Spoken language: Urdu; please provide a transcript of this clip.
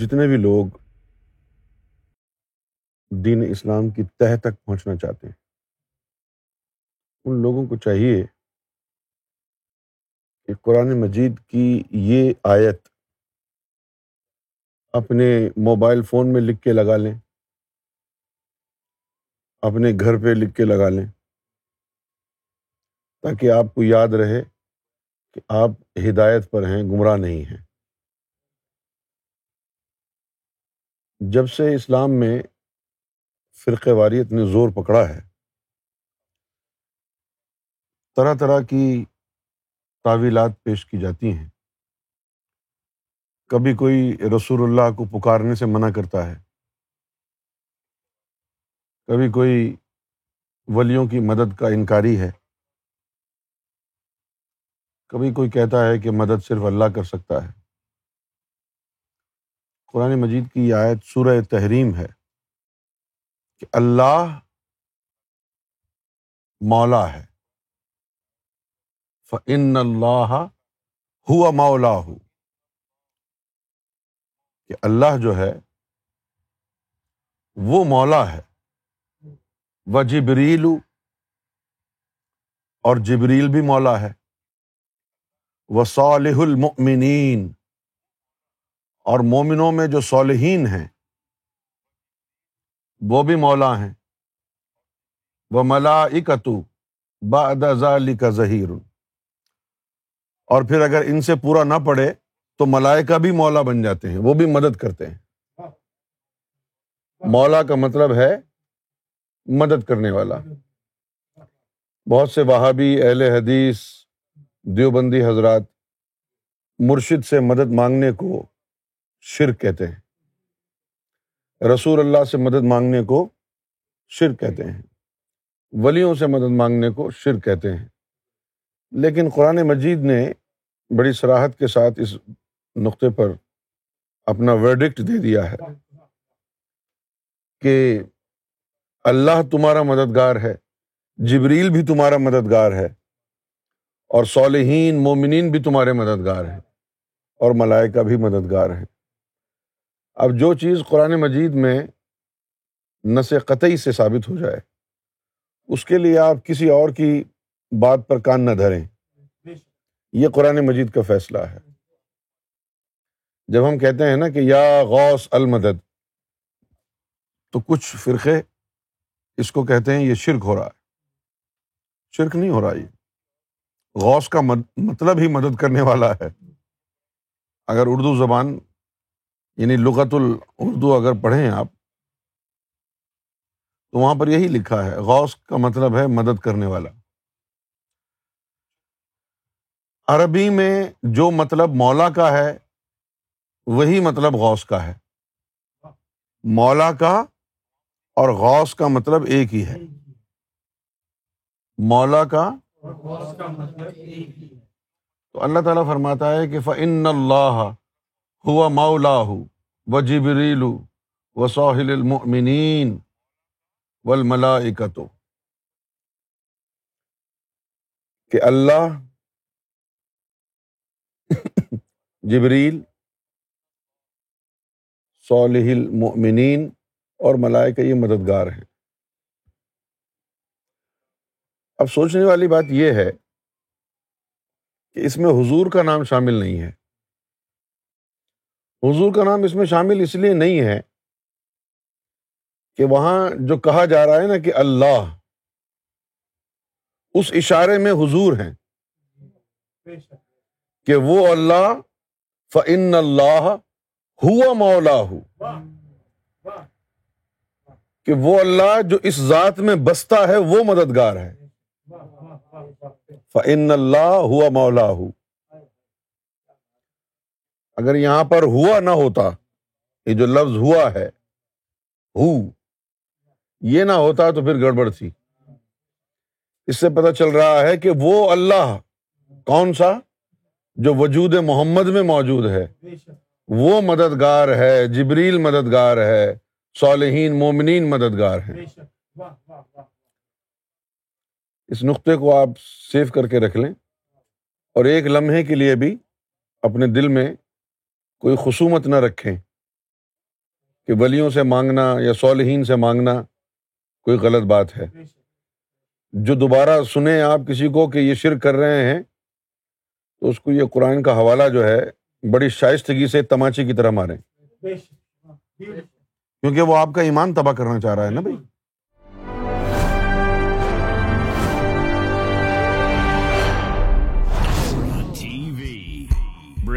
جتنے بھی لوگ دین اسلام کی تہ تک پہنچنا چاہتے ہیں، ان لوگوں کو چاہیے کہ قرآن مجید کی یہ آیت اپنے موبائل فون میں لکھ کے لگا لیں، اپنے گھر پہ لکھ کے لگا لیں، تاکہ آپ کو یاد رہے کہ آپ ہدایت پر ہیں، گمراہ نہیں ہیں۔ جب سے اسلام میں فرقہ واریت نے زور پکڑا ہے، طرح طرح کی تعویلات پیش کی جاتی ہیں۔ کبھی کوئی رسول اللہ کو پکارنے سے منع کرتا ہے۔ کبھی کوئی ولیوں کی مدد کا انکاری ہے۔ کبھی کوئی کہتا ہے کہ مدد صرف اللہ کر سکتا ہے۔ قرآن مجید کی آیت سورہ تحریم ہے کہ اللہ مولا ہے۔ فن اللہ ہوا مولا ہو کہ اللہ جو ہے، وہ مولا ہے۔ وہ جبریل اور جبریل بھی مولا ہے۔ وہ صالح المؤمنین اور مومنوں میں جو صالحین ہیں، وہ بھی مولا ہیں۔ وہ ملا اکتو ذالک کا ظہیر اور پھر اگر ان سے پورا نہ پڑے تو ملائکہ بھی مولا بن جاتے ہیں، وہ بھی مدد کرتے ہیں۔ مولا کا مطلب ہے مدد کرنے والا۔ بہت سے وہابی اہل حدیث، دیوبندی حضرات مرشد سے مدد مانگنے کو شرک کہتے ہیں۔ رسول اللہ سے مدد مانگنے کو شرک کہتے ہیں۔ ولیوں سے مدد مانگنے کو شرک کہتے ہیں۔ لیکن قرآن مجید نے بڑی سراحت کے ساتھ اس نقطے پر اپنا ورڈکٹ دے دیا ہے کہ اللہ تمہارا مددگار ہے، جبریل بھی تمہارا مددگار ہے، اور صالحین، مومنین بھی تمہارے مددگار ہیں، اور ملائکہ بھی مددگار ہیں۔ اب جو چیز قرآن مجید میں نس قطعی سے ثابت ہو جائے، اس کے لیے آپ کسی اور کی بات پر کان نہ دھریں۔ یہ قرآن مجید کا فیصلہ ہے۔ جب ہم کہتے ہیں نا کہ یا غوث المدد، تو کچھ فرقے اس کو کہتے ہیں یہ شرک ہو رہا ہے۔ شرک نہیں ہو رہا یہ۔ غوث کا مطلب ہی مدد کرنے والا ہے۔ اگر اردو زبان یعنی لغت الاردو اگر پڑھیں آپ تو وہاں پر یہی لکھا ہے غوث کا مطلب ہے مدد کرنے والا۔ عربی میں جو مطلب مولا کا ہے وہی مطلب غوث کا ہے۔ مولا کا اور غوث کا مطلب ایک ہی ہے۔ مولا کا تو اللہ تعالیٰ فرماتا ہے کہ فن اللہ ہوا مولا و جبریل و ساحل المؤمنین والملائکتو کہ اللہ جبریل، صالح المؤمنین اور ملائکہ یہ مددگار ہیں۔ اب سوچنے والی بات یہ ہے کہ اس میں حضور کا نام شامل نہیں ہے۔ حضور کا نام اس میں شامل اس لیے نہیں ہے کہ وہاں جو کہا جا رہا ہے نا کہ اللہ، اس اشارے میں حضور ہیں۔ کہ وہ اللہ فن اللہ ہوا مولا ہو کہ وہ اللہ جو اس ذات میں بستا ہے، وہ مددگار ہے۔ فن اللہ ہوا مولا ہو اگر یہاں پر ہوا نہ ہوتا، یہ جو لفظ ہوا ہے، ہو، یہ نہ ہوتا تو پھر گڑبڑ تھی۔ اس سے پتہ چل رہا ہے کہ وہ اللہ کون سا، جو وجود محمد میں موجود ہے۔ وہ مددگار ہے، جبریل مددگار ہے، صالحین، مومنین مددگار ہیں۔ اس نقطے کو آپ سیو کر کے رکھ لیں۔ اور ایک لمحے کے لیے بھی اپنے دل میں کوئی خصومت نہ رکھیں کہ ولیوں سے مانگنا یا صالحین سے مانگنا کوئی غلط بات ہے۔ جو دوبارہ سنیں آپ کسی کو کہ یہ شرک کر رہے ہیں، تو اس کو یہ قرآن کا حوالہ جو ہے، بڑی شائستگی سے تماچے کی طرح ماریں۔ کیونکہ وہ آپ کا ایمان تباہ کرنا چاہ رہا ہے نا بھائی؟